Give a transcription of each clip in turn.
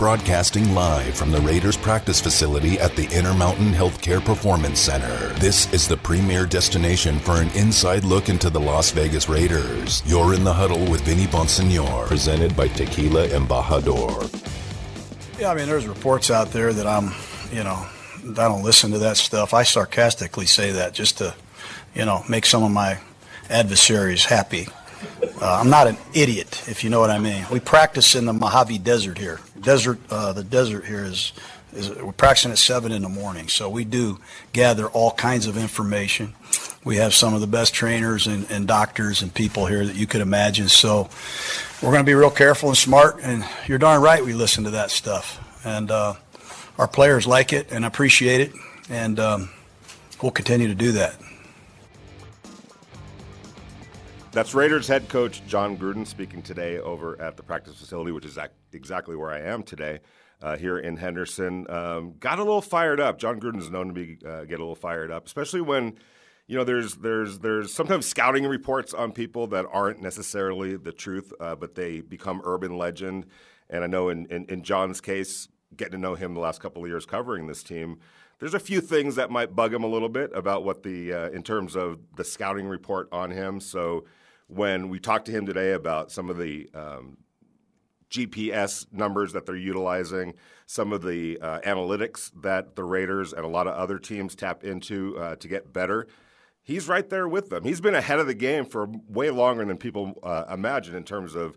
broadcasting live from the Raiders practice facility at the Intermountain Healthcare Performance Center. This is the premier destination for an inside look into the Las Vegas Raiders. You're in the huddle with Vinny Bonsignore, presented by Tequila Embajador. Yeah, I mean, there's reports out there that I'm, you know, I don't listen to that stuff. I sarcastically say that just to, you know, make some of my adversaries happy. Uh, I'm not an idiot, if you know what I mean. We practice in the Mojave Desert here. Desert, uh, the desert here is, is we're practicing at seven in the morning, so we do gather all kinds of information. We have some of the best trainers and, and doctors and people here that you could imagine. So we're going to be real careful and smart. And you're darn right, we listen to that stuff, and uh, our players like it and appreciate it, and um, we'll continue to do that. That's Raiders head coach Jon Gruden speaking today over at the practice facility, which is exactly where I am today, uh, here in Henderson. Um, got a little fired up. Jon Gruden is known to be uh, get a little fired up, especially when you know there's there's there's sometimes scouting reports on people that aren't necessarily the truth, uh, but they become urban legend. And I know in, in, in Jon's case, getting to know him the last couple of years covering this team there's a few things that might bug him a little bit about what the uh, in terms of the scouting report on him. So when we talked to him today about some of the um, GPS numbers that they're utilizing, some of the uh, analytics that the Raiders and a lot of other teams tap into uh, to get better. He's right there with them. He's been ahead of the game for way longer than people uh, imagine in terms of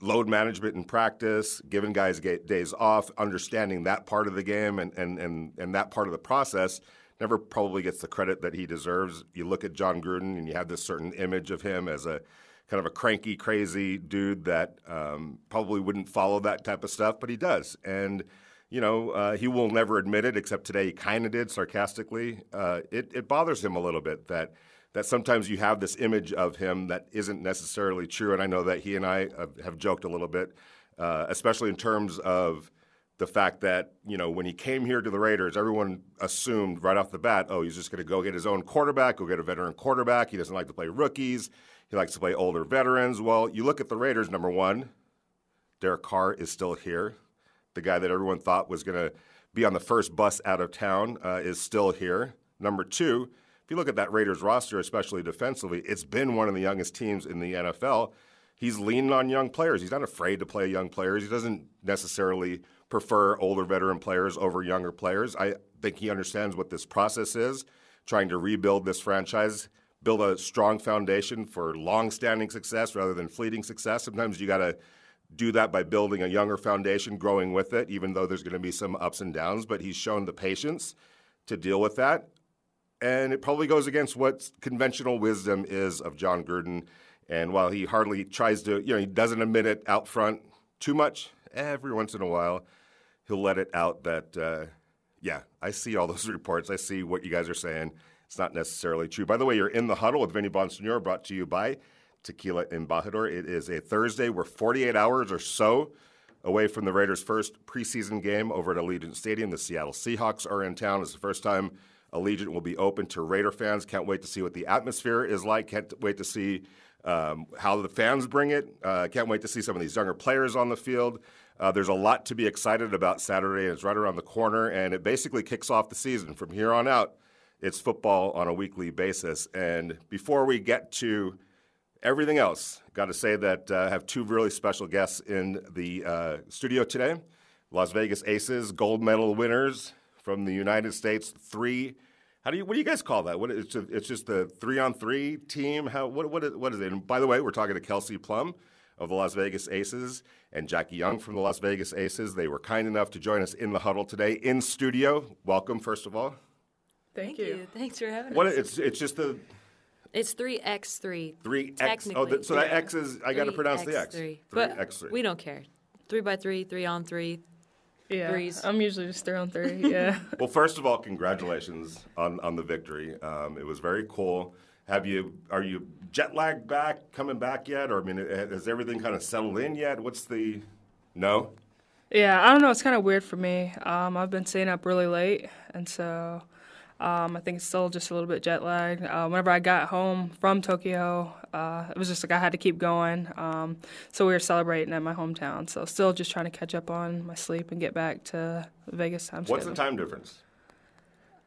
load management in practice, giving guys days off, understanding that part of the game and, and, and, and that part of the process never probably gets the credit that he deserves. You look at Jon Gruden and you have this certain image of him as a kind of a cranky, crazy dude that um, probably wouldn't follow that type of stuff, but he does. And you know, uh, he will never admit it, except today he kind of did sarcastically. Uh, it, it bothers him a little bit that that sometimes you have this image of him that isn't necessarily true. And I know that he and I have, have joked a little bit, uh, especially in terms of the fact that you know when he came here to the Raiders, everyone assumed right off the bat, oh, he's just going to go get his own quarterback, go get a veteran quarterback. He doesn't like to play rookies. He likes to play older veterans. Well, you look at the Raiders. Number one, Derek Carr is still here. The guy that everyone thought was going to be on the first bus out of town uh, is still here. Number two, if you look at that Raiders roster, especially defensively, it's been one of the youngest teams in the NFL. He's leaning on young players. He's not afraid to play young players. He doesn't necessarily prefer older veteran players over younger players. I think he understands what this process is, trying to rebuild this franchise, build a strong foundation for long-standing success rather than fleeting success. Sometimes you got to do that by building a younger foundation, growing with it, even though there's going to be some ups and downs. But he's shown the patience to deal with that. And it probably goes against what conventional wisdom is of Jon Gruden. And while he hardly tries to, you know, he doesn't admit it out front too much, every once in a while, he'll let it out that, uh, yeah, I see all those reports. I see what you guys are saying. It's not necessarily true. By the way, you're in the huddle with Vinny Bonsignore, brought to you by Tequila Embajador. It is a Thursday. We're 48 hours or so away from the Raiders' first preseason game over at Allegiant Stadium. The Seattle Seahawks are in town. It's the first time Allegiant will be open to Raider fans. Can't wait to see what the atmosphere is like. Can't wait to see um, how the fans bring it. Uh, can't wait to see some of these younger players on the field. Uh, there's a lot to be excited about Saturday, it's right around the corner, and it basically kicks off the season. From here on out, it's football on a weekly basis. And before we get to everything else, got to say that uh, I have two really special guests in the uh, studio today Las Vegas Aces, gold medal winners from the United States, three. How do you? What do you guys call that? What it's, it's just the three on three team. How what what is, what is it? And by the way, we're talking to Kelsey Plum of the Las Vegas Aces and Jackie Young from the Las Vegas Aces. They were kind enough to join us in the huddle today in studio. Welcome, first of all. Thank, Thank you. you. Thanks for having what, us. It's it's just the. It's three x three. Three x. Oh, the, so that x is I got to pronounce the x. Three. But x three. We don't care. Three by three, three on three. Yeah, threes. I'm usually just three on three. Yeah. well, first of all, congratulations on on the victory. Um, it was very cool. Have you are you jet lagged back coming back yet, or I mean, has everything kind of settled in yet? What's the no? Yeah, I don't know. It's kind of weird for me. Um, I've been staying up really late, and so um, I think it's still just a little bit jet lagged. Uh, whenever I got home from Tokyo, Uh, it was just like I had to keep going. Um, so we were celebrating at my hometown. So still just trying to catch up on my sleep and get back to Vegas time. What's the time difference?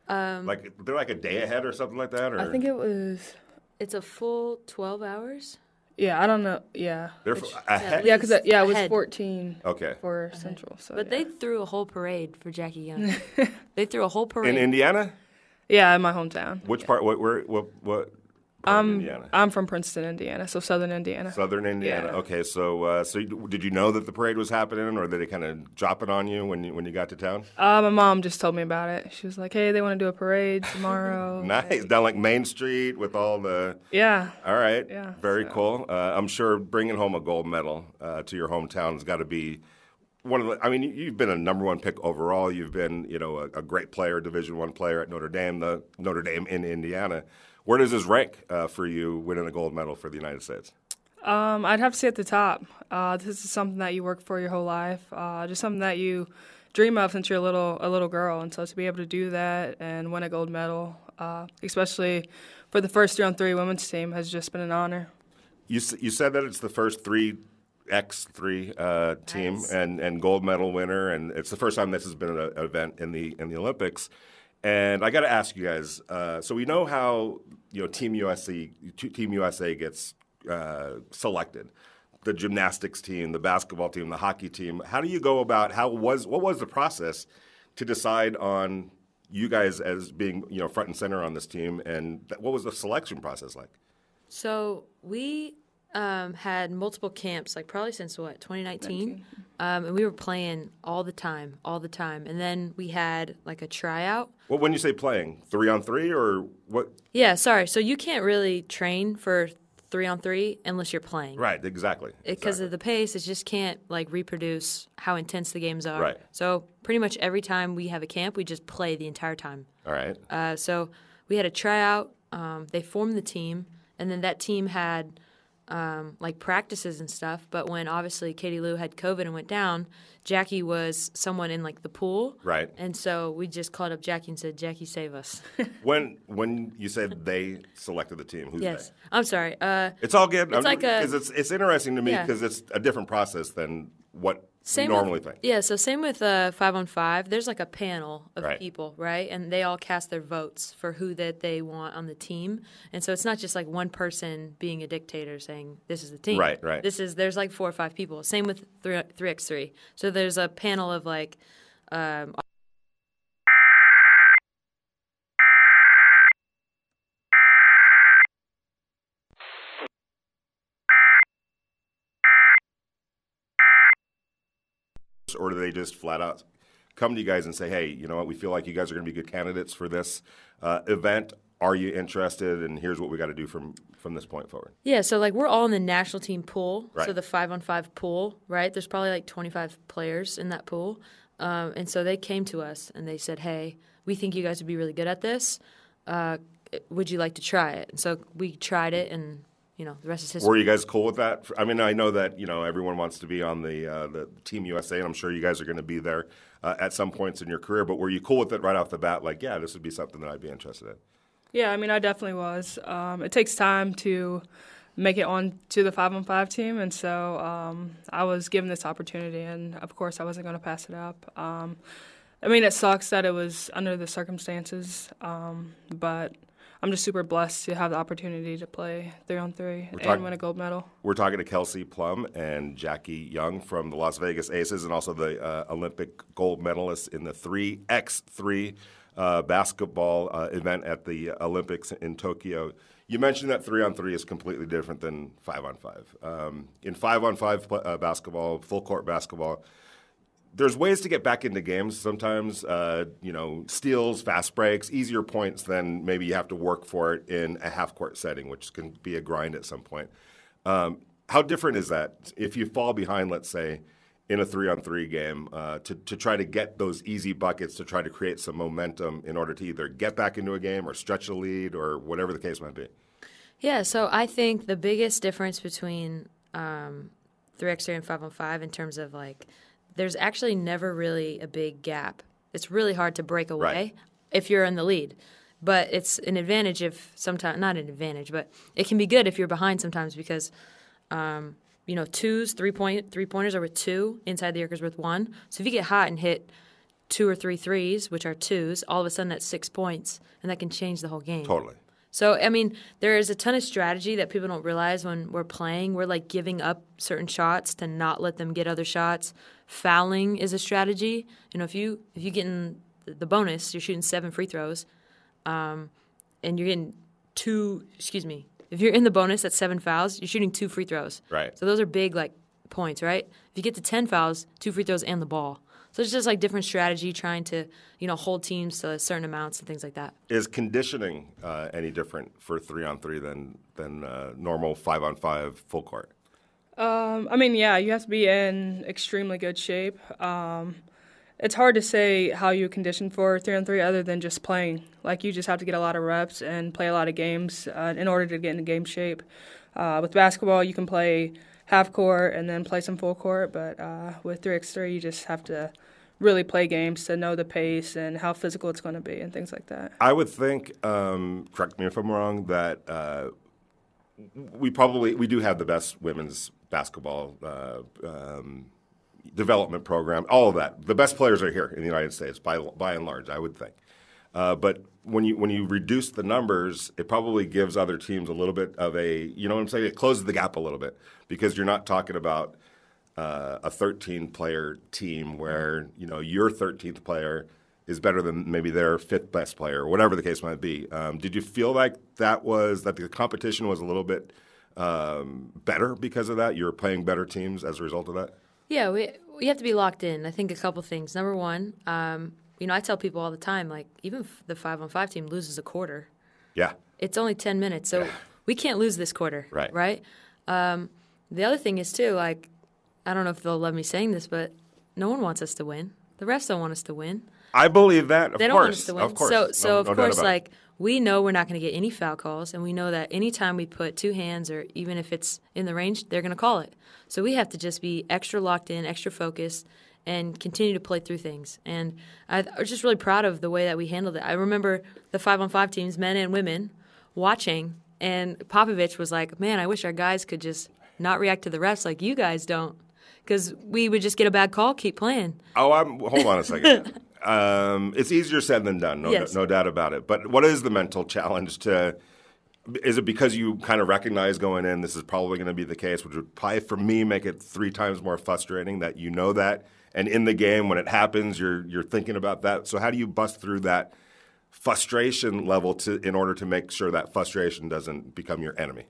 Like they're like a day ahead or something like that, or Um, I think it was. It's a full 12 hours. Yeah, I don't know. Yeah. they're It's- f- ahead. yeah, because yeah, it was Ahead. 14 Okay. for Central. So But yeah. they threw a whole parade for Jackie Young. they threw a whole parade. In Indiana, yeah, in my hometown. which part? What? Where? What? What? Of Indiana. I'm from Princeton, Indiana, so Southern Indiana. Southern Indiana. Yeah. Okay, so uh, so you, did you know that the parade was happening, or did it kind of drop it on you when you when you got to town? Uh, my mom just told me about it. She was like, "Hey, they want to do a parade tomorrow." Nice, down like Main Street with all the. Yeah. All right, Yeah, very so- cool. Uh, I'm sure bringing home a gold medal uh, to your hometown has got to be one of the. I mean, you- you've been a number one pick overall. You've been, you know, a, a great player, Division One player at Notre Dame, the Notre Dame in Indiana. Where does this rank uh, for you winning a gold medal for the United States? Um, I'd have to say at the top. Uh, this is something that you work for your whole life. Uh, just something that you dream of since you're a little a little girl, and so to be able to do that and win a gold medal, uh, especially for the first three on three women's team, has just been an honor. You you said that it's the first three X three uh, team Nice. and, and gold medal winner, and it's the first time this has been an event in the in the Olympics. And I got to ask you guys. Uh, so we know how you know Team USA Team USA gets uh, selected. The gymnastics team, the basketball team, the hockey team. How do you go about? How was what was the process to decide on you guys as being you know front and center on this team, and th- what was the selection process like? So we um, had multiple camps, like probably since what 2019, um, and we were playing all the time, all the time. And then we had like a tryout. Well, when you say playing, three on three or what? Yeah, sorry. So you can't really train for three on three unless you're playing. Right, exactly. Because of the pace, it just can't like reproduce how intense the games are. Right. So pretty much every time we have a camp, we just play the entire time. All right. Uh, so we had a tryout. Um, they formed the team, and then that team had um, like practices and stuff. But when obviously Katie Lou had COVID and went down, Jackie was someone in like the pool. Right. And so we just called up Jackie and said, "Jackie, save us." When when you said they selected the team, who's yes. they? I'm sorry. Uh, It's all good. It's like a- it's it's interesting to me Yeah. because it's a different process than what Same normally with, think. Yeah, so same with uh, five on five. There's like a panel of Right. people, right? And they all cast their votes for who that they want on the team. And so it's not just like one person being a dictator saying this is the team. Right, right. This is there's like four or five people. Same with three three x three. So there's a panel of like. Um, or do they just flat out come to you guys and say, "Hey, you know what? We feel like you guys are going to be good candidates for this uh, event. Are you interested? And here's what we got to do from from this point forward." Yeah, so like we're all in the national team pool. Right. So the five on five pool, right? There's probably like 25 players in that pool. Um, and so they came to us and they said, hey, we think you guys would be really good at this. Uh, would you like to try it? And so we tried it and, you know, the rest is history. Were you guys cool with that? I mean, I know that you know everyone wants to be on the uh, the Team USA, and I'm sure you guys are going to be there uh, at some points in your career. But were you cool with it right off the bat? Like, yeah, this would be something that I'd be interested in. Yeah, I mean, I definitely was. Um, it takes time to make it on to the five on five team, and so um, I was given this opportunity, and of course, I wasn't going to pass it up. Um, I mean, it sucks that it was under the circumstances, um, but I'm just super blessed to have the opportunity to play three on three and talking- win a gold medal. We're talking to Kelsey Plum and Jackie Young from the Las Vegas Aces, and also the uh, Olympic gold medalists in the three x three uh, basketball uh, event at the Olympics in Tokyo. You mentioned that three on three is completely different than five on five. Um, in five on five uh, basketball, full court basketball, there's ways to get back into games. Sometimes uh, you know steals fast breaks easier points than maybe you have to work for it in a half court setting which can be a grind at some point. Um, how different is that if you fall behind let's say in a three on three game uh, to, to try to get those easy buckets to try to create some momentum in order to either get back into a game or stretch a lead or whatever the case might be? Yeah, so I think the biggest difference between um, 3x3 and 5 on 5 in terms of like, there's actually never really a big gap. It's really hard to break away Right. if you're in the lead. but it's an advantage if sometimes not an advantage, but it can be good if you're behind sometimes because. Um, you know, twos, three point three pointers are with two, inside the arc is with one. So if you get hot and hit two or three threes, which are twos, all of a sudden that's six points, and that can change the whole game. Totally. So I mean, there is a ton of strategy that people don't realize when we're playing. We're like giving up certain shots to not let them get other shots. Fouling is a strategy. You know, if you if you get in the bonus, you're shooting seven free throws, um, and you're getting two. Excuse me. If you're in the bonus at seven fouls, you're shooting two free throws. Right. So those are big like points, right? If you get to ten fouls, two free throws and the ball. So it's just like different strategy, trying to you know hold teams to certain amounts and things like that. Is conditioning uh, any different for three on three than than uh, normal five on five full court? Um, I mean, yeah, you have to be in extremely good shape. Um, it's hard to say how you condition for three on three other than just playing. Like you just have to get a lot of reps and play a lot of games uh, in order to get into game shape. Uh, with basketball, you can play half court and then play some full court, but uh, with three x three, you just have to really play games to know the pace and how physical it's going to be and things like that. I would think. Um, correct me if I'm wrong. That uh, we probably we do have the best women's basketball uh, um, development program. All of that. The best players are here in the United States by by and large. I would think. Uh, but when you when you reduce the numbers, it probably gives other teams a little bit of a you know what I'm saying. It closes the gap a little bit because you're not talking about uh, a 13 player team where you know your 13th player is better than maybe their fifth best player or whatever the case might be. Um, did you feel like that was that the competition was a little bit um, better because of that? You were playing better teams as a result of that. Yeah, we we have to be locked in. I think a couple things. Number one, um, you know, I tell people all the time, like even the five on five team loses a quarter, Yeah, it's only ten minutes, so we can't lose this quarter, Right. Right. Um, the other thing is too, like, I don't know if they'll love me saying this, but no one wants us to win. The refs don't want us to win. I believe that. Of They don't course, want us to win. of course. So, so no of doubt course, it. like we know we're not going to get any foul calls, and we know that anytime we put two hands, or even if it's in the range, they're going to call it. So we have to just be extra locked in, extra focused, and continue to play through things. And I, I was just really proud of the way that we handled it. I remember the five on five teams, men and women, watching, and Popovich was like, "Man, I wish our guys could just not react to the refs like you guys don't." Because we would just get a bad call, keep playing. Oh, I'm. Hold on a second. um, it's easier said than done. No, Yes. no doubt about it. But what is the mental challenge to? Is it because you kind of recognize going in this is probably going to be the case, which would probably for me make it three times more frustrating that you know that, and in the game when it happens, you're you're thinking about that. So how do you bust through that frustration level to in order to make sure that frustration doesn't become your enemy?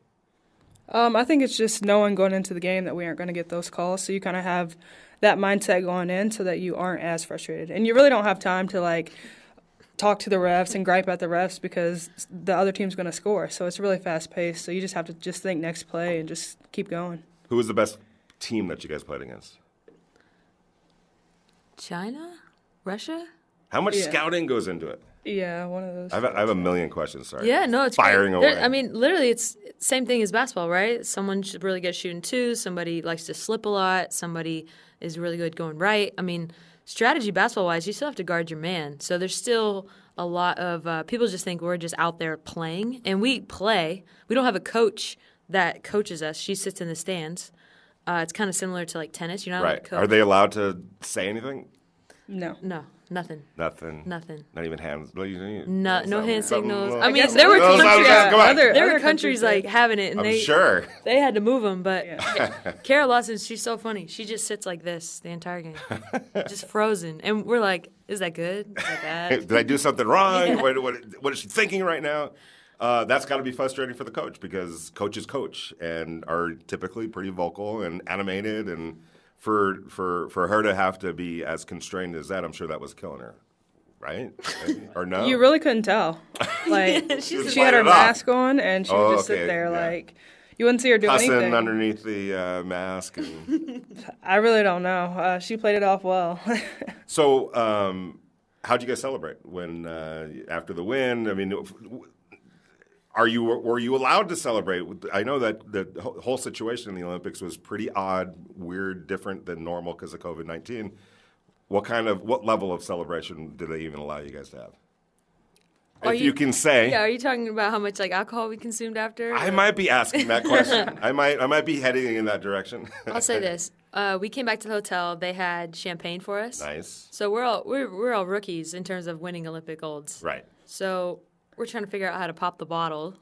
Um, I think it's just knowing going into the game that we aren't going to get those calls. So you kind of have that mindset going in so that you aren't as frustrated. And you really don't have time to like talk to the refs and gripe at the refs because the other team's going to score. So it's really fast paced. So you just have to just think next play and just keep going. Who was the best team that you guys played against? China, Russia. How much Yeah. scouting goes into it? Yeah, one of those. I have, a, I have a million questions. Sorry. Yeah, no, it's firing great. There- away. I mean, literally, it's same thing as basketball, right? Someone should really good shooting twos. Somebody likes to slip a lot. Somebody is really good going right. I mean, strategy basketball wise, you still have to guard your man. So there's still a lot of uh, people just think we're just out there playing, and we play. We don't have a coach that coaches us. She sits in the stands. Uh, it's kind of similar to like tennis. You're not allowed Right. to coach. Are they allowed to say anything? no. No, nothing. Nothing. Nothing. Not even hands. No, No, no hand signals. I mean, guess- there were No, no, no, countries, no, other- there other were countries like having it, and I'm they sure. They had to move him, but yeah. Kara Lawson, she's so funny. She just sits like this the entire game, just frozen. And we're like, is that good? Is that bad? Did I do something wrong? What, what, what is she thinking right now? Uh, that's got to be frustrating for the coach because coaches coach and are typically pretty vocal and animated, and for for for her to have to be as constrained as that, I'm sure that was killing her, right? or no? You really couldn't tell. Like She's she had her light it up. mask on and she Oh, would just okay, sit there yeah. like you wouldn't see her do cussing anything. underneath the uh, mask. And I really don't know. Uh, she played it off well. so, um, how'd you guys celebrate when uh, after the win? I mean, are you were you allowed to celebrate? I know that the whole situation in the Olympics was pretty odd, weird, different than normal because of COVID nineteen. What kind of what level of celebration did they even allow you guys to have? Are if you, can say. Yeah, are you talking about how much like alcohol we consumed after? I might be asking that question. I might I might be heading in that direction. I'll say this: uh, we came back to the hotel. They had champagne for us. nice. So we're all we're we're all rookies in terms of winning Olympic golds. Right. So we're trying to figure out how to pop the bottle.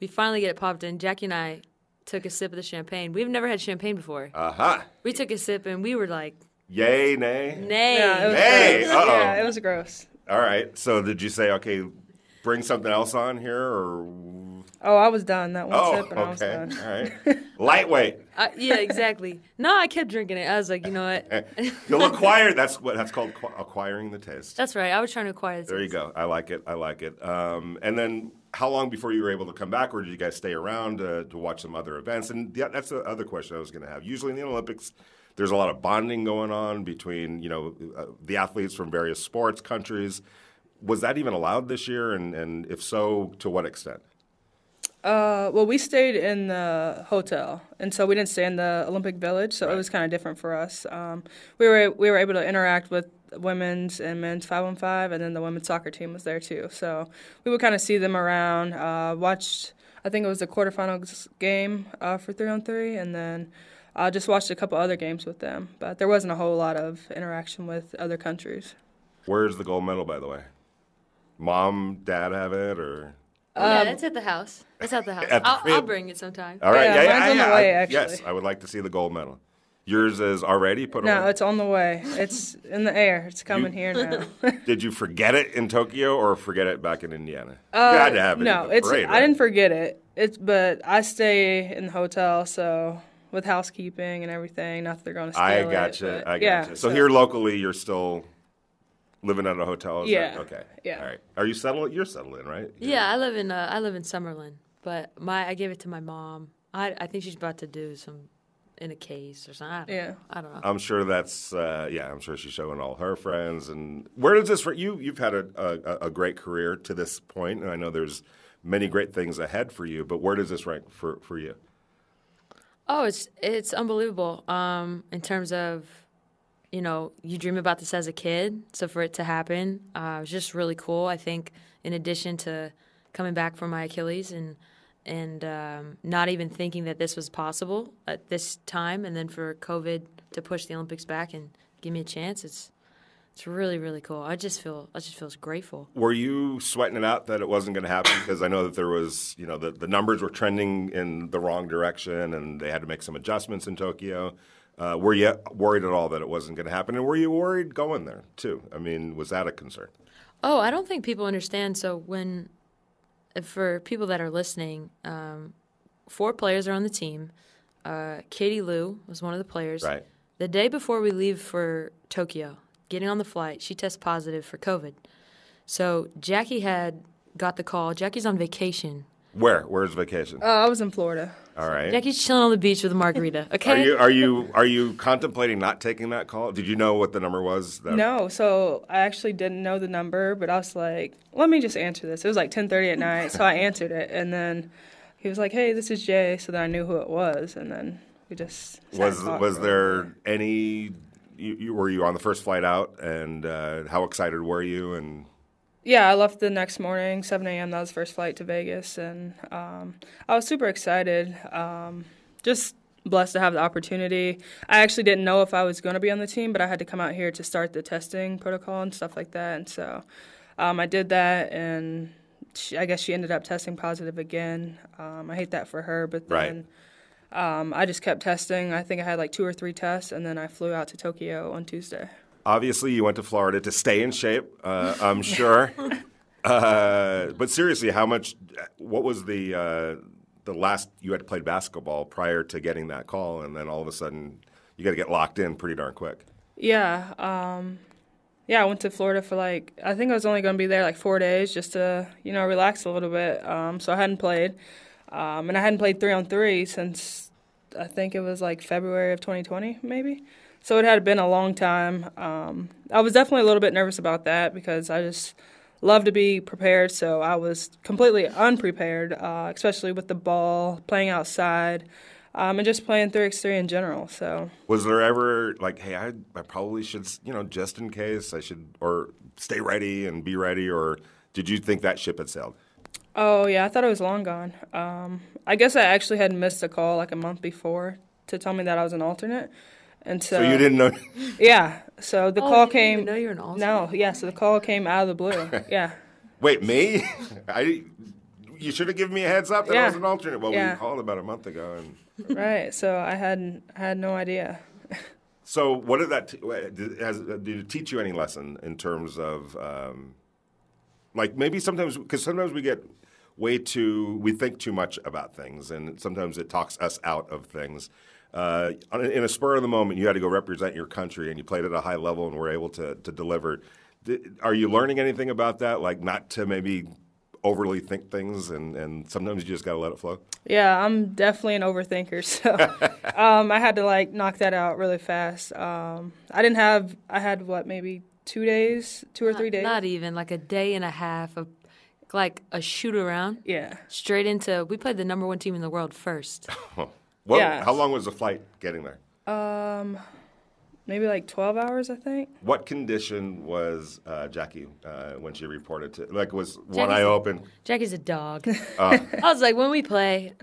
We finally get it popped in. Jackie and I took a sip of the champagne. We've never had champagne before. Uh huh. we took a sip and we were like, Yay, nay. "Nay." Yeah, it was Hey, gross. uh-oh. Yeah, it was gross. All right. So did you say okay, bring something else on here or Oh, I was done. That one Oh, sip, and I was okay. done. All right. Lightweight. Uh, yeah, exactly. no, I kept drinking it. I was like, you know what? You'll acquire that's what that's called acquiring the taste. That's right. I was trying to acquire this. There you go. I like it. I like it. Um, and then, how long before you were able to come back, or did you guys stay around uh, to watch some other events? And that's the other question I was going to have. Usually in the Olympics, there's a lot of bonding going on between you know uh, the athletes from various sports countries. Was that even allowed this year? And, and if so, to what extent? Uh, well, we stayed in the hotel, and so we didn't stay in the Olympic Village, so it was kind of different for us. Um, we were we were able to interact with women's and men's five on five, and then the women's soccer team was there too. So we would kind of see them around, uh, watched. I think it was the quarterfinals game uh, for three on three, and then I just watched a couple other games with them. But there wasn't a whole lot of interaction with other countries. Where's the gold medal, by the way? Mom, dad have it, or yeah, it's at the house. It's at the house. At the I'll, I'll bring it sometime. all right? Yeah, Yeah, yeah, mine's on the yeah, way, I- actually. Yes, I would like to see the gold medal. Yours is already put No, on. it's on the way. It's in the air. It's coming here now. Did you forget it in Tokyo or forget it back in Indiana? you had to have it. Uh, no, at the it's parade, I didn't forget it. It's but I stay in the hotel, so with housekeeping and everything, not that they're going to steal I it. gotcha. but I yeah, gotcha. so, here locally, you're still living at a hotel. Is Yeah, That, okay. yeah. All right. Are you settled? You're settled in, right? Yeah, I live in uh, I live in Summerlin, but my I gave it to my mom. I I think she's about to do some in a case or something. I don't, Yeah. I don't know. I'm sure that's uh, yeah. I'm sure she's showing all her friends. And where does this? For you you've had a, a, a great career to this point, and I know there's many great things ahead for you. But where does this rank for for you? Oh, it's it's unbelievable. Um, in terms of, you know, you dream about this as a kid, so for it to happen, uh, it was just really cool. I think, in addition to coming back from my Achilles and and um, not even thinking that this was possible at this time, and then for COVID to push the Olympics back and give me a chance, it's it's really really cool. I just feel I just feel grateful. Were you sweating it out that it wasn't going to happen? Because I know that there was, you know, the, the numbers were trending in the wrong direction and they had to make some adjustments in Tokyo. Uh, were you worried at all that it wasn't going to happen? And were you worried going there, too? I mean, was that a concern? Oh, I don't think people understand. So when, for people that are listening, um, four players are on the team. Uh, Katie Lou was one of the players. Right. The day before we leave for Tokyo, getting on the flight, she tests positive for COVID. So Jackie had got the call. Jackie's on vacation. Where? Where's vacation? Uh, I was in Florida. All right. Jackie's chilling on the beach with a margarita. Okay. Are you are you are you contemplating not taking that call? Did you know what the number was? That, No, so I actually didn't know the number, but I was like, let me just answer this. It was like 10:30 at night, so I answered it, and then he was like, "Hey, this is Jay," so then I knew who it was, and then we just sat Was and was for a little bit. there any? You, you, were you on the first flight out, and uh, how excited were you? And Yeah, I left the next morning, 7 a.m. That was first flight to Vegas, and um, I was super excited. Um, just blessed to have the opportunity. I actually didn't know if I was going to be on the team, but I had to come out here to start the testing protocol and stuff like that, and so um, I did that, and she, I guess she ended up testing positive again. Um, I hate that for her, but Right. then. Um, I just kept testing. I think I had like two or three tests, and then I flew out to Tokyo on Tuesday. Obviously, you went to Florida to stay in shape. Uh, I'm sure. uh, but seriously, how much? What was the uh, the last you had played basketball prior to getting that call, and then all of a sudden you got to get locked in pretty darn quick. Yeah, um, yeah. I went to Florida for like I think I was only going to be there like four days just to you know relax a little bit. Um, so I hadn't played, um, and I hadn't played three on three since I think it was like February of 2020 maybe. So it had been a long time. Um, I was definitely a little bit nervous about that because I just love to be prepared. So I was completely unprepared, uh, especially with the ball playing outside. Um, and just playing 3x3 in general. So Was there ever like, hey, I, I probably should, you know, just in case I should, or stay ready and be ready, or Did you think that ship had sailed? Oh yeah, I thought it was long gone. Um, I guess I actually had missed a call like a month before to tell me that I was an alternate, and so, So you didn't know. Yeah, so the Oh, call you didn't came. even know you're an alternate? No, yeah, so the call came out of the blue. yeah, Wait, me? I. You should have given me a heads up that I was an alternate. Well, Yeah. we called about a month ago, and right. So I had had no idea. so what did that? T- did, has, did it teach you any lesson in terms of, um, like maybe sometimes because sometimes we get way too we think too much about things, and sometimes it talks us out of things. Uh, in a spur of the moment, you had to go represent your country, and you played at a high level and were able to to deliver. Are you learning anything about that? Like not to maybe overly think things, and, and sometimes you just got to let it flow. Yeah, I'm definitely an overthinker, so um, I had to like knock that out really fast. Um, I didn't have. I had what maybe two days, two or three days. Not even like a day and a half of like a shoot around yeah, straight into. We played the number one team in the world first. What, Yeah. How long was the flight getting there? Um, maybe like 12 hours, I think. What condition was uh, Jackie uh, when she reported to? Like, was one Jackie's- eye open? Jackie's a dog. Uh. I was like, when we play,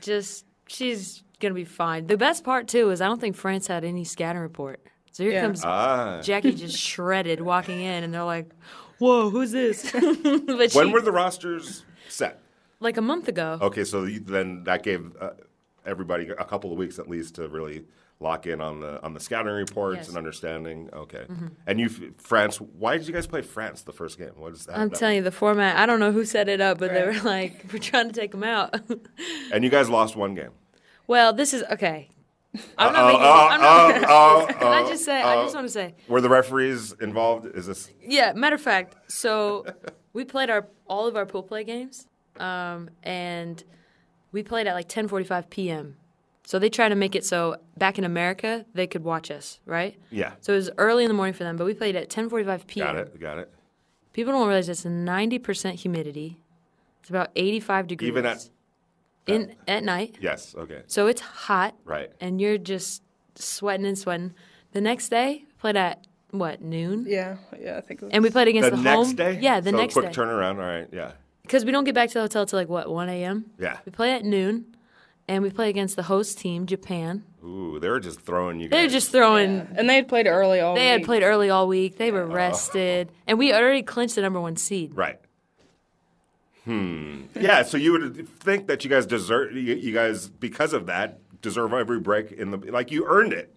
just she's gonna be fine. The best part too is I don't think France had any scouting report. So here Yeah. comes Ah. Jackie just shredded walking in, and they're like, "Whoa, who's this?" but she, When were the rosters set? like a month ago. Okay, so you, then that gave uh, everybody a couple of weeks at least to really lock in on the on the scouting reports Yes. Mm-hmm. and understanding. Okay, mm-hmm. and you France. Why did you guys play France the first game? What is that? I'm that- telling you, the format. I don't know who set it up, but they were like, "We're trying to take them out." And you guys lost one game. well, this is okay. Uh, I'm Oh, not making. oh, I'm not, oh, oh, can I just say? I just want to say. Were the referees involved? Is this? Yeah, matter of fact, so we played our all of our pool play games, um, and we played at like 10:45 p.m. So they try to make it so back in America they could watch us, right? Yeah. So it was early in the morning for them, but we played at 10:45 p.m. Got it. Got it. People don't realize it's 90% humidity. It's about 85 degrees. Even at in at night. yes. Okay. So it's hot, Right. and you're just sweating and sweating. The next day, played at what noon, Yeah, yeah, I think. It was. and we played against The, the, next home. day. Yeah, the so next quick day. turnaround. All right. Yeah. Because we don't get back to the hotel till like what 1 a.m. Yeah. We play at noon, and we play against the host team, Japan. Ooh, they were just throwing you. Guys. They're just throwing. and they had played early all They had week. played early all week. They Oh. were rested, and we already clinched the number one seed. Right. Hmm. Yeah. So you would think that you guys deserve you, you guys because of that deserve every break in the like you earned it.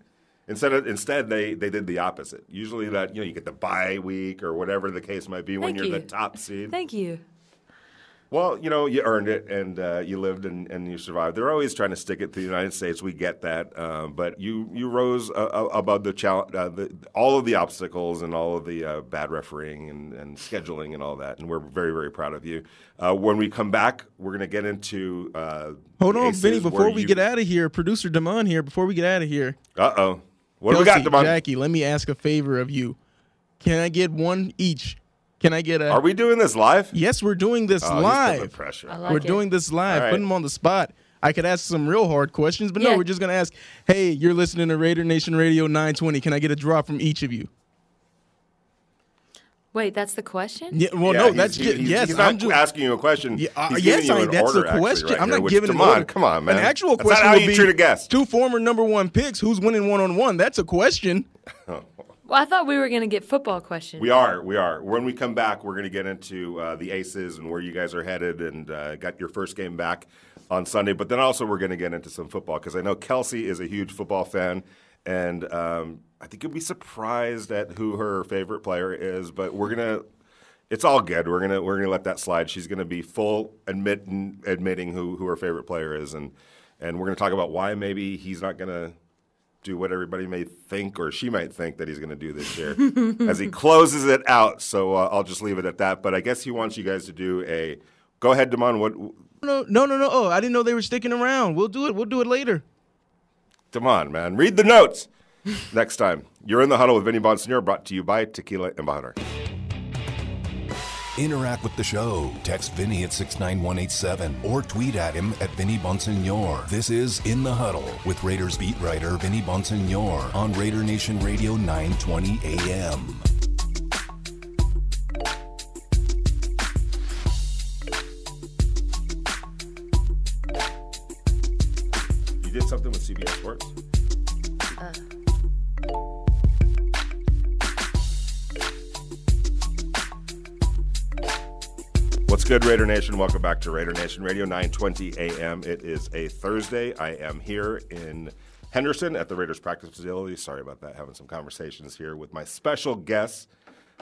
Instead of instead they they did the opposite. Usually that you know you get the bye week or whatever the case might be when Thank you're you. the top seed. Thank you. Well, you know, you earned it, and uh, you lived and, and you survived. They're always trying to stick it to the United States. We get that, uh, but you you rose uh, uh, above the, challenge, uh, the all of the obstacles and all of the uh, bad refereeing and, and scheduling and all that. And we're very very proud of you. Uh, when we come back, we're going to get into. Uh, Hold on, Vinny. Before we you- get out of here, producer Damon here. Before we get out of here, uh oh, what do we got, Damon? Jackie, let me ask a favor of you. Can I get one each? Can I get a? Are we doing this live? Yes, we're doing this Oh, live. the pressure. I like we're it. doing this live. All right. Putting them on the spot. I could ask some real hard questions, but no, we're just gonna ask. Hey, you're listening to Raider Nation Radio 920. Can I get a drop from each of you? Wait, that's the question. Yeah, well, Yeah, no, he's- that's he's, ju- he's, yes. he's not I'm just asking you a question. Yeah, uh, yes, I, an that's order, a question. right I'm here, not which- giving Come an on, order. come on, man. An actual That's not question how would you be treat a guest. two former number one picks. Who's winning one on one? That's a question. Well, I thought we were gonna get football questions. We are, we are. When we come back, we're going to get into uh, the Aces and where you guys are headed, and uh, got your first game back on Sunday. But then also we're going to get into some football because I know Kelsey is a huge football fan, and um, I think you'll be surprised at who her favorite player is. But we're gonna. It's all good. We're gonna we're gonna let that slide. She's gonna be full admitting admitting who, who her favorite player is, and and we're gonna talk about why maybe he's not gonna do what everybody may think or she might think that he's going to do this year as he closes it out. So uh, I'll just leave it at that. But I guess he wants you guys to do a. Go ahead, Damon. What, No, no, no, no. Oh, I didn't know they were sticking around. We'll do it. We'll do it later. Damon, man, read the notes next time. You're in the huddle with Vinny Bonsignore, brought to you by Tequila Embajador. Interact with the show. Text Vinny at 69187 or tweet at him at Vinny Bonsignore. This is In the Huddle with Raiders beat writer Vinny Bonsignore on Raider Nation Radio 920 AM. Good, Raider Nation? Welcome back to Raider Nation Radio, 920 a.m. It is a Thursday. I am here in Henderson at the Raiders practice facility. Sorry about that. Having some conversations here with my special guests,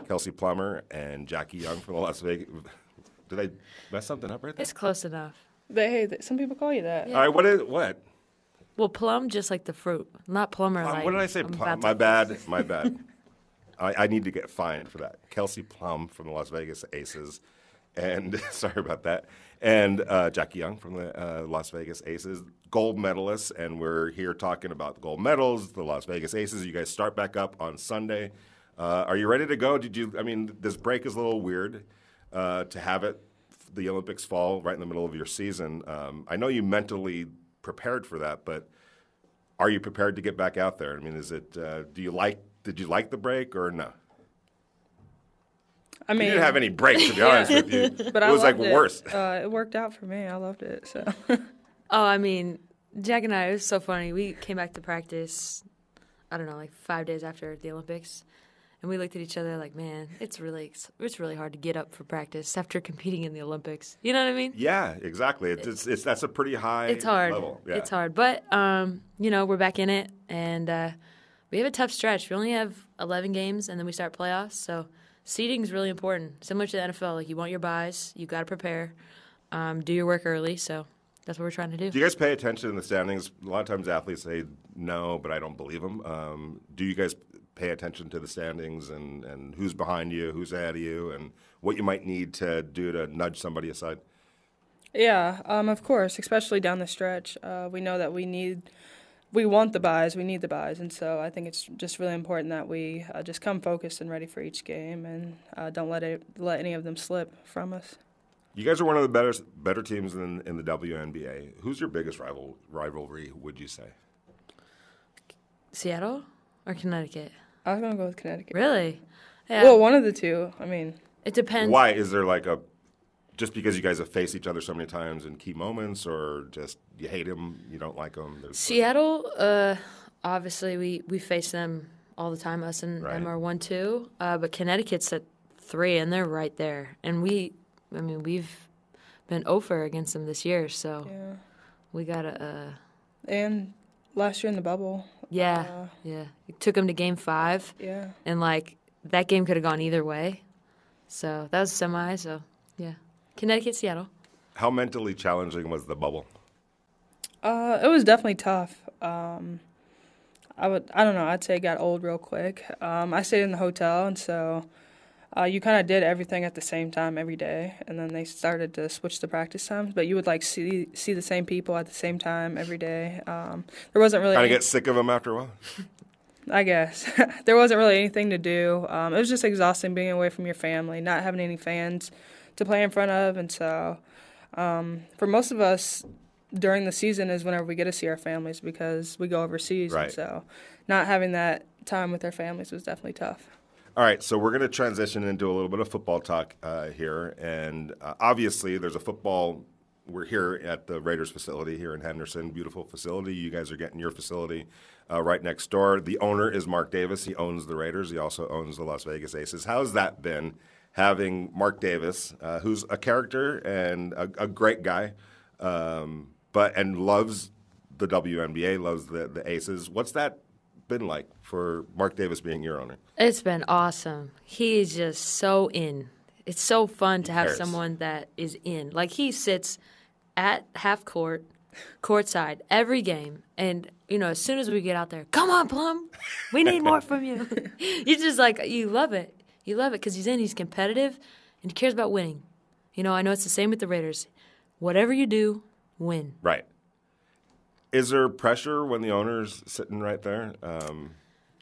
Kelsey Plummer and Jackie Young from the Las Vegas. Did I mess something up right there? It's close enough. They, hey, th- some people call you that. All right, what is what? Well, plum just like the fruit, not plumber Plum- like. what did I say? I'm Plum. My bad. My bad. I, I need to get fined for that. Kelsey Plum from the Las Vegas Aces, and sorry about that. And uh, Jackie Young from the uh, Las Vegas Aces, gold medalists, and we're here talking about the gold medals, the Las Vegas Aces. You guys start back up on Sunday. Uh, are you ready to go? Did you? I mean, this break is a little weird uh, to have it. The Olympics fall right in the middle of your season. Um, I know you mentally prepared for that, but are you prepared to get back out there? I mean, is it? Uh, do you like? Did you like the break or no? I mean, You didn't have any breaks to be honest with you. but it I was like loved it. worse. Uh, it worked out for me. I loved it. So Oh, I mean, Jack and I, it was so funny. We came back to practice, I don't know, like five days after the Olympics. And we looked at each other like, man, it's really, it's really hard to get up for practice after competing in the Olympics. You know what I mean? Yeah, exactly. It's, it's, it's that's a pretty high. It's hard. Level. Yeah. It's hard. But, um, you know, we're back in it. And uh, we have a tough stretch. We only have 11 games, and then we start playoffs. So seeding is really important. Similar to the NFL, like you want your buys, you got to prepare, um, do your work early. So that's what we're trying to do. Do you guys pay attention in the standings? A lot of times athletes say no, but I don't believe them. Um, do you guys pay attention to the standings and, and who's behind you, who's ahead of you, and what you might need to do to nudge somebody aside? yeah, um, of course, especially down the stretch, uh, we know that we need, we want the buys, we need the buys, and so I think it's just really important that we uh, just come focused and ready for each game, and uh, don't let it let any of them slip from us. You guys are one of the better better teams in, in the WNBA. Who's your biggest rival rivalry? Would you say? Seattle or Connecticut? I was gonna go with Connecticut. Really? Yeah. Well, one of the two. I mean, it depends. Why is there like a just because you guys have faced each other so many times in key moments, or just you hate them, you don't like them? There's, Seattle, uh, obviously we we face them all the time. Us and Right. them are one two, uh, but Connecticut's at three, and they're right there. And we, I mean, we've been over against them this year, so yeah, we gotta. Uh, and last year in the bubble, yeah, Uh, yeah. It took them to game five, yeah. and like that game could have gone either way. So that was semi. So yeah, Connecticut, Seattle. how mentally challenging was the bubble? Uh, it was definitely tough. Um, I would, I don't know. I'd say it got old real quick. Um, I stayed in the hotel, and so uh, you kind of did everything at the same time every day. And then they started to switch the practice times, but you would like see see the same people at the same time every day. Um, there wasn't really. Kind of any- get sick of them after a while. I guess there wasn't really anything to do. Um, it was just exhausting being away from your family, not having any fans to play in front of, and so um, for most of us during the season is whenever we get to see our families because we go overseas, Right. and so not having that time with our families was definitely tough. All right, so we're going to transition into a little bit of football talk uh, here, and uh, obviously there's a football. We're here at the Raiders facility here in Henderson, beautiful facility. You guys are getting your facility uh, right next door. The owner is Mark Davis. He owns the Raiders. He also owns the Las Vegas Aces. How's that been having Mark Davis, uh, who's a character and a, a great guy, um, but and loves the WNBA, loves the the Aces. What's that been like for Mark Davis being your owner? It's been awesome. He's just so in. It's so fun to have someone that is in. Like he sits at half court, courtside every game, and you know, as soon as we get out there, come on, Plum, we need more from you. you just like you love it. You love it because he's in. He's competitive, and he cares about winning. You know, I know it's the same with the Raiders. Whatever you do, win. Right. Is there pressure when the owner's sitting right there? Um,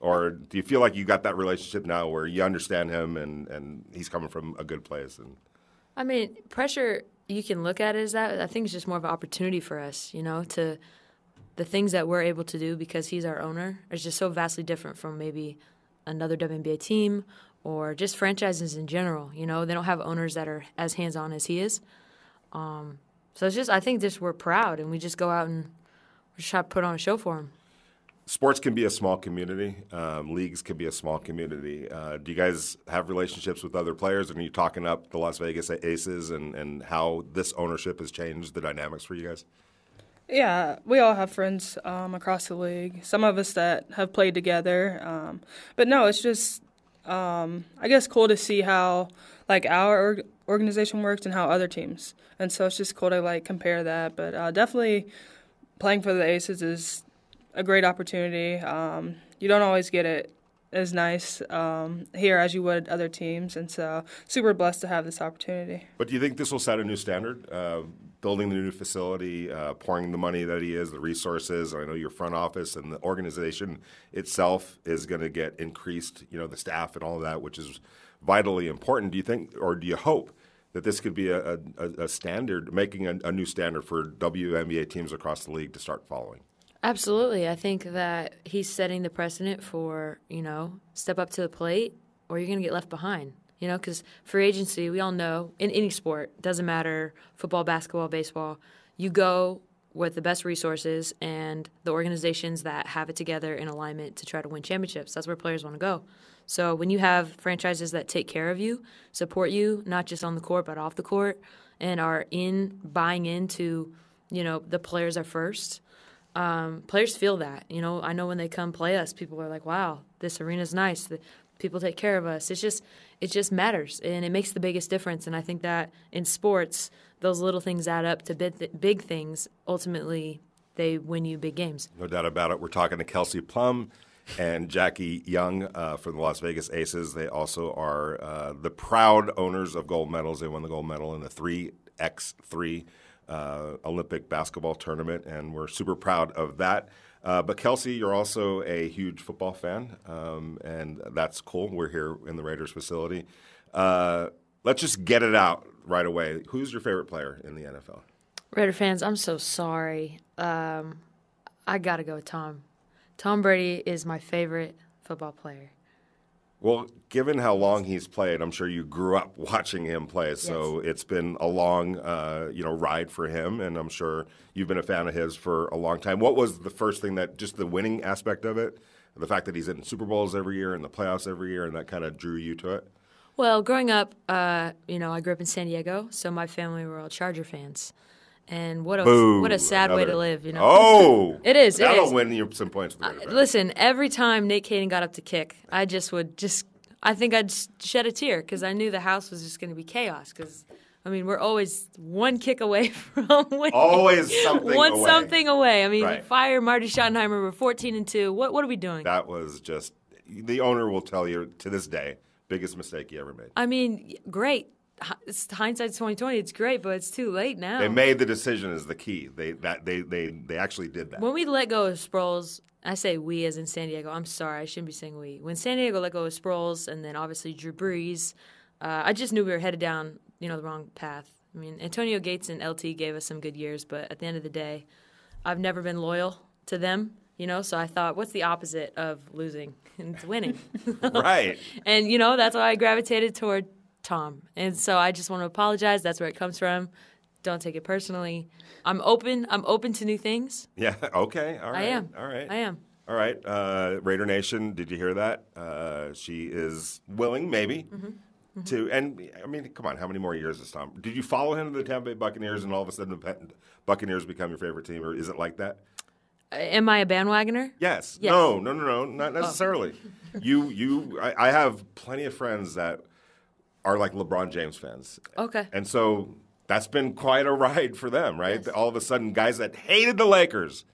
or do you feel like you got that relationship now where you understand him and, and he's coming from a good place? And I mean, pressure, you can look at it as that. I think it's just more of an opportunity for us, you know, to the things that we're able to do because he's our owner is just so vastly different from maybe another WNBA team or just franchises in general. You know, they don't have owners that are as hands on as he is. Um, so it's just, I think just we're proud and we just go out and we just try to put on a show for him. sports can be a small community. Um, leagues can be a small community. Uh, do you guys have relationships with other players? And are you talking up the Las Vegas Aces and, and how this ownership has changed the dynamics for you guys? Yeah, we all have friends um, across the league. Some of us that have played together, um, but no, it's just um, I guess cool to see how like our organization works and how other teams. And so it's just cool to like compare that. But uh, definitely playing for the Aces is a great opportunity. Um, you don't always get it as nice um, here as you would other teams, and so super blessed to have this opportunity. But do you think this will set a new standard? Uh, building the new facility, uh, pouring the money that he is, the resources. I know your front office and the organization itself is going to get increased. You know, the staff and all of that, which is vitally important. Do you think, or do you hope? That this could be a, a, a standard, making a, a new standard for WNBA teams across the league to start following. Absolutely. I think that he's setting the precedent for, you know, step up to the plate or you're going to get left behind. You know, because free agency, we all know in any sport, doesn't matter football, basketball, baseball, you go with the best resources and the organizations that have it together in alignment to try to win championships. That's where players want to go. So when you have franchises that take care of you, support you, not just on the court but off the court, and are in buying into, you know, the players are first. Um, players feel that. You know, I know when they come play us, people are like, "Wow, this arena's nice. The people take care of us." It's just, it just matters, and it makes the biggest difference. And I think that in sports, those little things add up to big, th- big things. Ultimately, they win you big games. No doubt about it. We're talking to Kelsey Plum and Jackie Young uh, from the Las Vegas Aces. They also are uh, the proud owners of gold medals. They won the gold medal in the 3x3 uh, Olympic basketball tournament, and we're super proud of that. Uh, but Kelsey, you're also a huge football fan, um, and that's cool. We're here in the Raiders facility. Uh, let's just get it out right away. Who's your favorite player in the NFL? Raider fans, I'm so sorry. Um, I got to go with Tom. Tom Brady is my favorite football player. Well, given how long he's played, I'm sure you grew up watching him play. So yes. it's been a long, uh, you know, ride for him, and I'm sure you've been a fan of his for a long time. What was the first thing that just the winning aspect of it, the fact that he's in Super Bowls every year and the playoffs every year, and that kind of drew you to it? Well, growing up, uh, you know, I grew up in San Diego, so my family were all Charger fans. And what a Boo, what a sad way to live, you know. Oh, it is. That'll it is. win you some points. Uh, listen, every time Nate Kaeding got up to kick, I just would just. I think I'd shed a tear because I knew the house was just going to be chaos. Because I mean, we're always one kick away from winning. Always something one away. something away. I mean, Right. fire Marty Schottenheimer. We're fourteen and two. What what are we doing? That was just the owner will tell you to this day biggest mistake he ever made. I mean, great. Hi- It's hindsight's twenty twenty. It's great, but it's too late now. They made the decision is the key. They that they they they actually did that. When we let go of Sproles, I say we as in San Diego. I'm sorry, I shouldn't be saying we. When San Diego let go of Sproles, and then obviously Drew Brees, uh, I just knew we were headed down, you know, the wrong path. I mean, Antonio Gates and LT gave us some good years, but at the end of the day, I've never been loyal to them. You know, so I thought, what's the opposite of losing? And it's winning. right. and you know, that's why I gravitated toward Tom. And so I just want to apologize. That's where it comes from. Don't take it personally. I'm open. I'm open to new things. Yeah. Okay. All right. I am. All right. I am. All right. Uh, Raider Nation, did you hear that? Uh, she is willing, maybe, Mm-hmm. to. And I mean, come on, how many more years is Tom? Did you follow him to the Tampa Bay Buccaneers, and all of a sudden the Buccaneers become your favorite team, or is it like that? Uh, Am I a bandwagoner? Yes. Yes. No. No. No. No. Not Oh. necessarily. you. You. I, I have plenty of friends that are like LeBron James fans. Okay. And so that's been quite a ride for them, right? Yes. All of a sudden, guys that hated the Lakers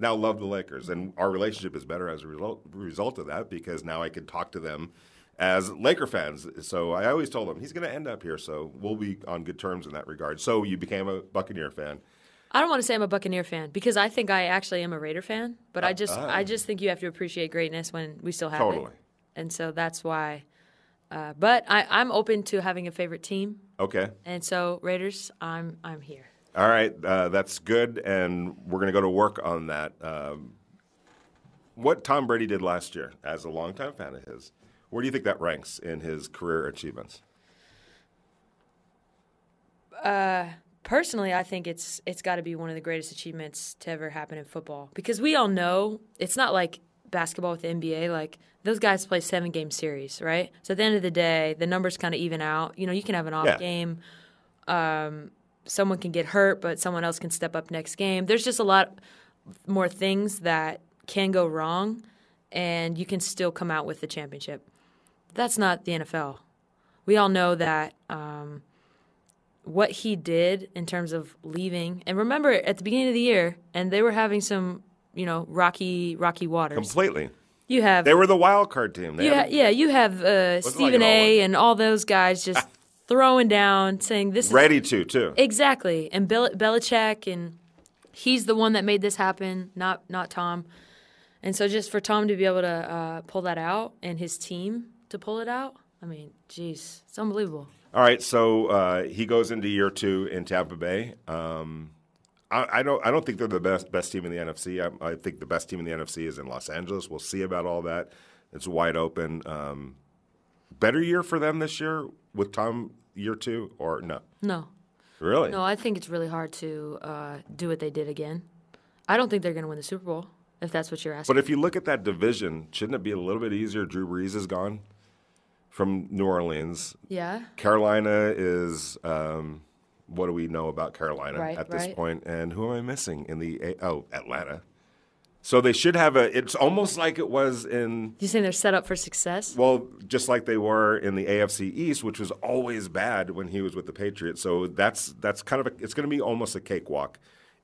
now love the Lakers. And our relationship is better as a result, result of that because now I can talk to them as Laker fans. So I always told them he's going to end up here. So we'll be on good terms in that regard. So you became a Buccaneer fan. I don't want to say I'm a Buccaneer fan because I think I actually am a Raider fan. But I just, ah. I just think you have to appreciate greatness when we still have Totally. it. And so that's why. Uh, but I, I'm open to having a favorite team, Okay. and so Raiders, I'm, I'm here. All right. Uh, that's good. And we're going to go to work on that. Um, what Tom Brady did last year as a longtime fan of his, where do you think that ranks in his career achievements? personally, I think it's it's got to be one of the greatest achievements to ever happen in football because we all know it's not like basketball with the NBA. Like those guys play seven game series, right? So at the end of the day, the numbers kind of even out. You know, you can have an off Yeah. game. Um, someone can get hurt, but someone else can step up next game. There's just a lot more things that can go wrong, and you can still come out with the championship. That's not the NFL. We all know that um, what he did in terms of leaving, and remember at the beginning of the year, and they were having some, you know, rocky, rocky waters. Completely. You have They were the wild card team. They yeah, yeah. You have uh, Stephen all A. and all those guys just throwing down, saying this is Ready to, too. exactly. And Bel- Belichick, and he's the one that made this happen, not not Tom. And so, just for Tom to be able to uh, pull that out and his team to pull it out, I mean, geez, it's unbelievable. All right, so uh, he goes into year two in Tampa Bay. Um, I, I don't. I don't think they're the best best team in the NFC. I, I think the best team in the NFC is in Los Angeles. We'll see about all that. It's wide open. Um, better year for them this year with Tom year two or no? No, Really? no, I think it's really hard to uh, do what they did again. I don't think they're going to win the Super Bowl if that's what you're asking. But if you look at that division, shouldn't it be a little bit easier? Drew Brees is gone from New Orleans. yeah, Carolina is. Um, what do we know about Carolina Right, at this right. point? And who am I missing in the? A- oh, Atlanta. So they should have a. It's almost like it was in. you saying they're set up for success? Well, just like they were in the AFC East, which was always bad when he was with the Patriots. So that's that's kind of a, it's going to be almost a cakewalk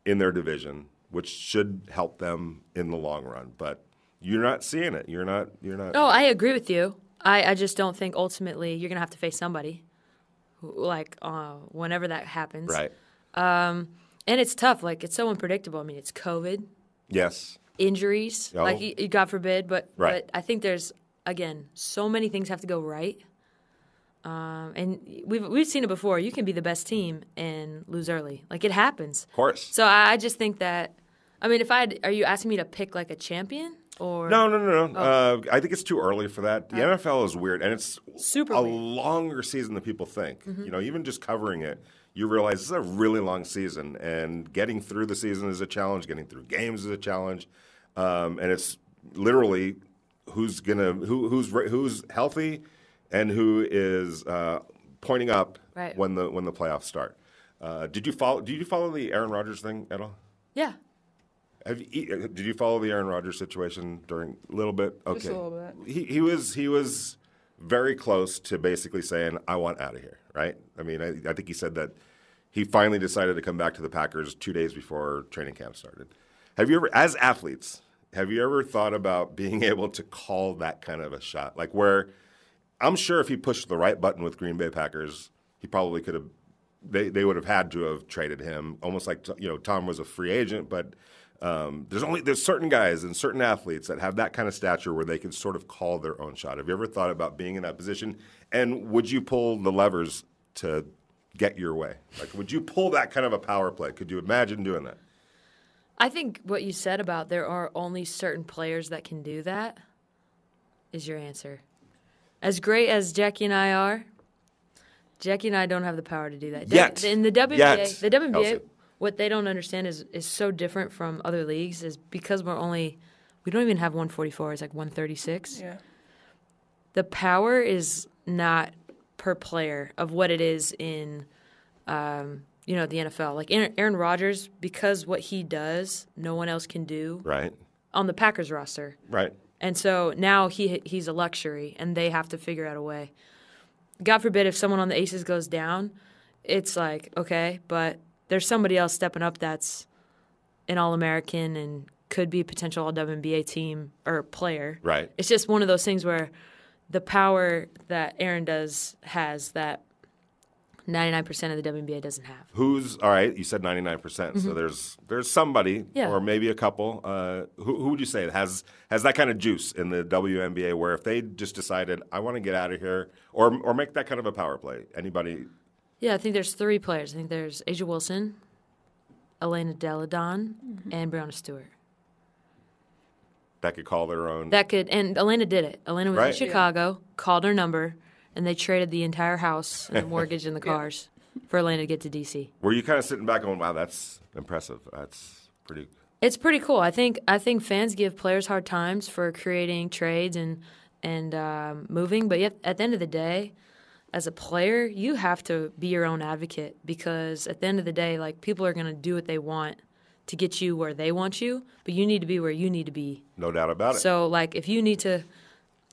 in their division, which should help them in the long run. But you're not seeing it. You're not. You're not. Oh, I agree with you. I, I just don't think ultimately you're going to have to face somebody, like uh, whenever that happens. Right. And it's tough. Like it's so unpredictable. I mean, it's COVID, Yes. injuries, Oh. like God forbid. But Right. but I think there's again so many things have to go right. Um, and we've we've seen it before. You can be the best team and lose early. Like it happens. Of course. So I, I just think that. I mean, if I are you asking me to pick like a champion or No, no, no, Oh. no. Uh, I think it's too early for that. The NFL is weird, and it's Super a weird. Mm-hmm. longer season than people think. You know, even just covering it, you realize is a really long season, and getting through the season is a challenge. Getting through games is a challenge, um, and it's literally who's gonna who, who's who's healthy and who is uh, pointing up Right. when the when the playoffs start. Uh, did you follow? Did you follow the Aaron Rodgers thing at all? yeah. Have you, did you follow the Aaron Rodgers situation during a little bit? Okay, Just a little bit. He he was he was very close to basically saying, "I want out of here." Right? I mean, I, I think he said that he finally decided to come back to the Packers two days before training camp started. Have you ever, as athletes, have you ever thought about being able to call that kind of a shot, like where? I'm sure if he pushed the right button with Green Bay Packers, he probably could have. They they would have had to have traded him, almost like you know Tom was a free agent, but um, there's only there's certain guys and certain athletes that have that kind of stature where they can sort of call their own shot. Have you ever thought about being in that position? And would you pull the levers to get your way? Like, would you pull that kind of a power play? Could you imagine doing that? I think what you said about there are only certain players that can do that is your answer. As great as Jackie and I are, Jackie and I don't have the power to do that. Yet. In the WNBA, Yet, the WNBA. What they don't understand is is so different from other leagues is because we're only we don't even have 144. It's like 136. Yeah. The power is not per player of what it is in um, you know the NFL. Like Aaron, Aaron Rodgers, because what he does, no one else can do Right. on the Packers roster. Right. And so now he he's a luxury, and they have to figure out a way. God forbid if someone on the Aces goes down, it's like okay, but there's somebody else stepping up that's an All American and could be a potential All WNBA team or player. Right. It's just one of those things where the power that Aaron does has that 99% of the WNBA doesn't have. Who's all right? You said ninety nine percent. So there's there's somebody, Mm-hmm. Yeah. or maybe a couple. Uh, who, who would you say has has that kind of juice in the WNBA? Where if they just decided, I want to get out of here, or or make that kind of a power play. Anybody? Yeah, I think there's three players. I think there's A'ja Wilson, Elena Delle Donne, and Breanna Stewart. That could call their own. That could, and Elena did it. Elena was Right. in Chicago, called her number, and they traded the entire house and the mortgage and the cars. for Elena to get to DC. Were you kind of sitting back going, "Wow, that's impressive. That's pretty." It's pretty cool. I think I think fans give players hard times for creating trades and and um, moving, but yet at the end of the day, as a player, you have to be your own advocate because at the end of the day, like people are going to do what they want to get you where they want you, but you need to be where you need to be. No doubt about it. So like if you need to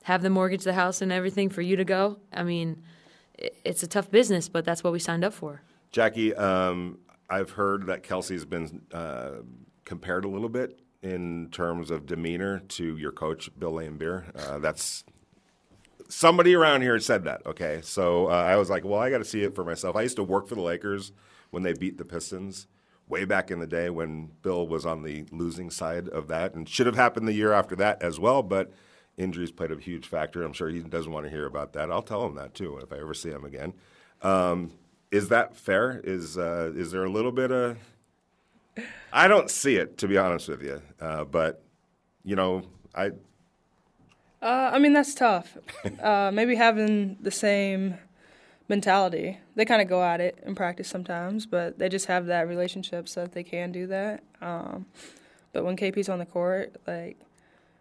have the mortgage, the house, and everything for you to go, I mean, it's a tough business, but that's what we signed up for. Jackie, um, I've heard that Kelsey's been uh, compared a little bit in terms of demeanor to your coach, Bill Laimbeer. Uh, that's somebody around here said that. Okay, so uh, I was like, well, I got to see it for myself. I used to work for the Lakers when they beat the Pistons. Way back in the day when Bill was on the losing side of that, and should have happened the year after that as well, but injuries played a huge factor. I'm sure he doesn't want to hear about that. I'll tell him that too if I ever see him again. Um, is that fair? Is uh, is there a little bit of? I don't see it to be honest with you, uh, but you know, I Uh, I mean, that's tough. uh, maybe having the same mentality. They kind of go at it in practice sometimes, but they just have that relationship so that they can do that. Um, but when KP's on the court, like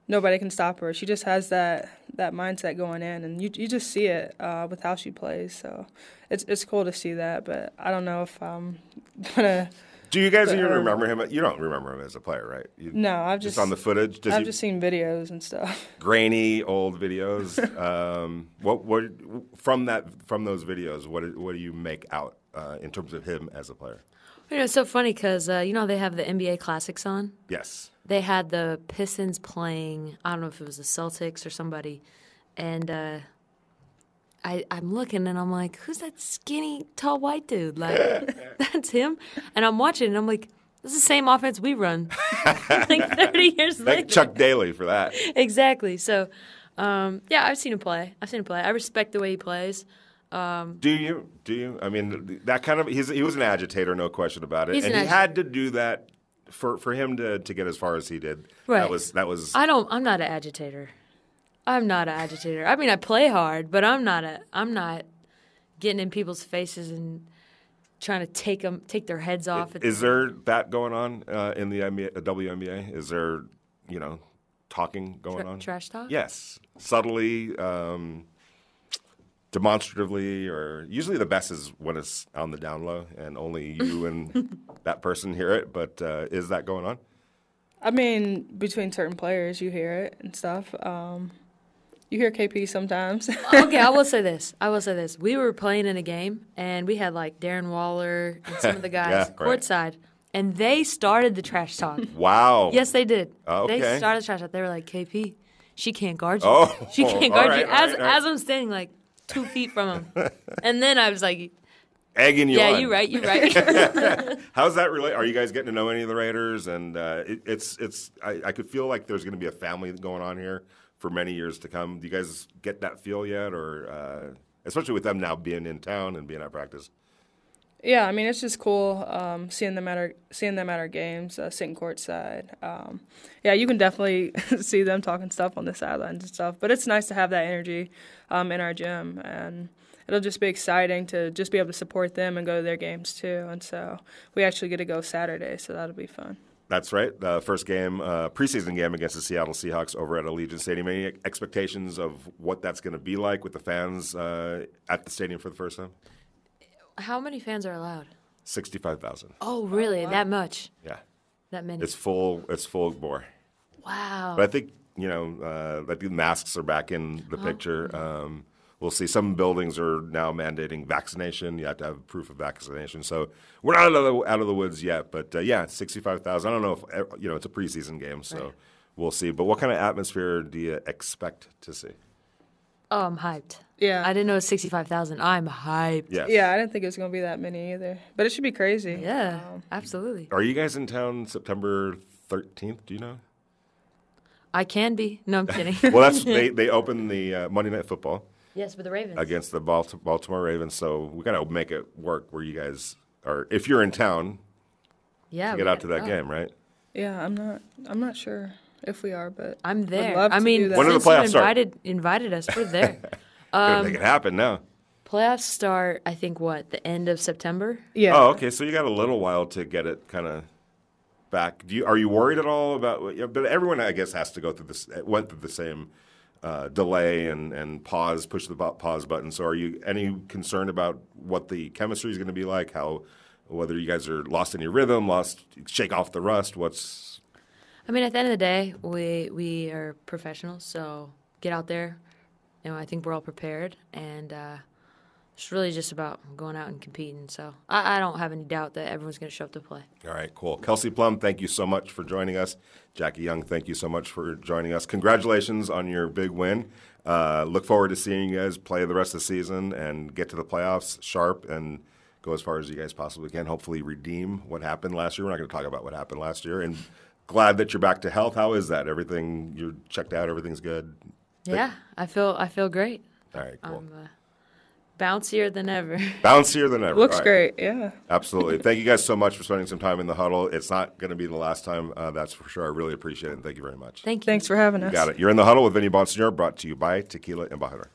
nobody can stop her. She just has that that mindset going in, and you you just see it uh, with how she plays. So it's it's cool to see that. But I don't know if I'm gonna. Do. You guys But, even uh, remember him? You don't remember him as a player, right? You, No, I've just, just, on the footage. Does I've he, just seen videos and stuff. grainy old videos. um, what what from that from those videos? What do- what do you make out uh, in terms of him as a player? You know, it's so funny because uh, you know they have the NBA Classics on. Yes. They had the Pistons playing. I don't know if it was the Celtics or somebody, and uh, I I'm looking and I'm like, who's that skinny tall white dude? Like that's him. And I'm watching and I'm like, this is the same offense we run. like 30 years Thank later. Chuck Daly for that. Exactly. So, um, yeah, I've seen him play. I've seen him play. I respect the way he plays. Do you? Do you? I mean, that kind of he's, he was an agitator, no question about it, He's and an he agi- had to do that for for him to to get as far as he did. Right. That was that was. I don't. I'm not an agitator. I'm not an agitator. I mean, I play hard, but I'm not a. I'm not getting in people's faces and trying to take them, take their heads off. Is there that going on uh, in the NBA, uh, WNBA? Is there, you know, talking going Tra- on? trash talk? Yes, subtly, um, demonstratively, or usually the best is when it's on the down low and only you and that person hear it. But uh, is that going on? I mean, between certain players, you hear it and stuff. Um, you hear KP sometimes. okay, I will say this. I will say this. We were playing in a game, and we had like Darren Waller and some of the guys Yeah, right. courtside, and they started the trash talk. Wow. yes, they did. Oh, okay. They started the trash talk. They were like, "KP, she can't guard you. Oh, she can't guard right, you." As right, all right. as I'm standing like two feet from him, and then I was like, Egging you "Yeah, on. you're right. You're right." How's that relate? Are you guys getting to know any of the Raiders? And uh, it, it's it's I, I could feel like there's going to be a family going on here for many years to come. Do you guys get that feel yet, or uh, especially with them now being in town and being at practice? yeah, I mean, it's just cool um, seeing them at our seeing them at our games, uh, sitting courtside. Um, yeah, you can definitely see them talking stuff on the sidelines and stuff. But it's nice to have that energy um, in our gym, and it'll just be exciting to just be able to support them and go to their games too. And so we actually get to go Saturday, so that'll be fun. That's right. The first game, uh, preseason game against the Seattle Seahawks over at Allegiant Stadium. Any expectations of what that's going to be like with the fans uh, at the stadium for the first time? How many fans are allowed? Sixty-five thousand. Oh, really? That much? Yeah, That many? it's full. It's full bore. wow. But I think you know, uh, I think masks are back in the picture. Um, we'll see. Some buildings are now mandating vaccination. You have to have proof of vaccination. So we're not out of the, out of the woods yet. But uh, yeah, sixty-five thousand. I don't know if uh, you know it's a preseason game, so we'll see. But what kind of atmosphere do you expect to see? oh, I'm hyped. Yeah. I didn't know it was 65,000. I'm hyped. Yes. Yeah, I didn't think it was going to be that many either, but it should be crazy. Yeah, absolutely. Are you guys in town September thirteenth? Do you know? I can be. No, I'm kidding. Well, that's they they open the uh, Monday Night Football yes, but the Ravens. against the Balti- Baltimore Ravens. So we got to make it work where you guys are. If you're in town, yeah, to get out gotta that go. game, right? Yeah, I'm not. I'm not sure if we are, but I'm there. love I to mean, do that. When do the since you playoffs start? invited invited us, we're there. Gotta Um, make it happen now. Playoffs start, I think, what the end of September. Yeah. Oh, okay. So you got a little while to get it kind of back. Do you are you worried at all about? But everyone, I guess, has to go through this. Went through the same uh, delay and and pause, push the pause button. So are you any concerned about what the chemistry is going to be like? How whether you guys are lost in your rhythm, lost, shake off the rust. What's I mean, at the end of the day, we we are professionals, so get out there. You know, I think we're all prepared, and uh, it's really just about going out and competing. So I, I don't have any doubt that everyone's going to show up to play. All right, cool. Kelsey Plum, thank you so much for joining us. Jackie Young, thank you so much for joining us. Congratulations on your big win. Uh, look forward to seeing you guys play the rest of the season and get to the playoffs sharp and go as far as you guys possibly can. Hopefully, redeem what happened last year. We're not going to talk about what happened last year. And glad that you're back to health. How is that? Everything you're checked out. Everything's good. Yeah, I feel I feel great. All right, cool. Uh, bouncier than ever. Bouncier than ever. Looks All right. great. Yeah. Absolutely. Thank you guys so much for spending some time in the huddle. It's not going to be the last time, uh, that's for sure. I really appreciate it. And thank you very much. Thank you. Thanks for having us. Got it. You're in the huddle with Vinny Bonsignore, brought to you by Tequila and Embajador.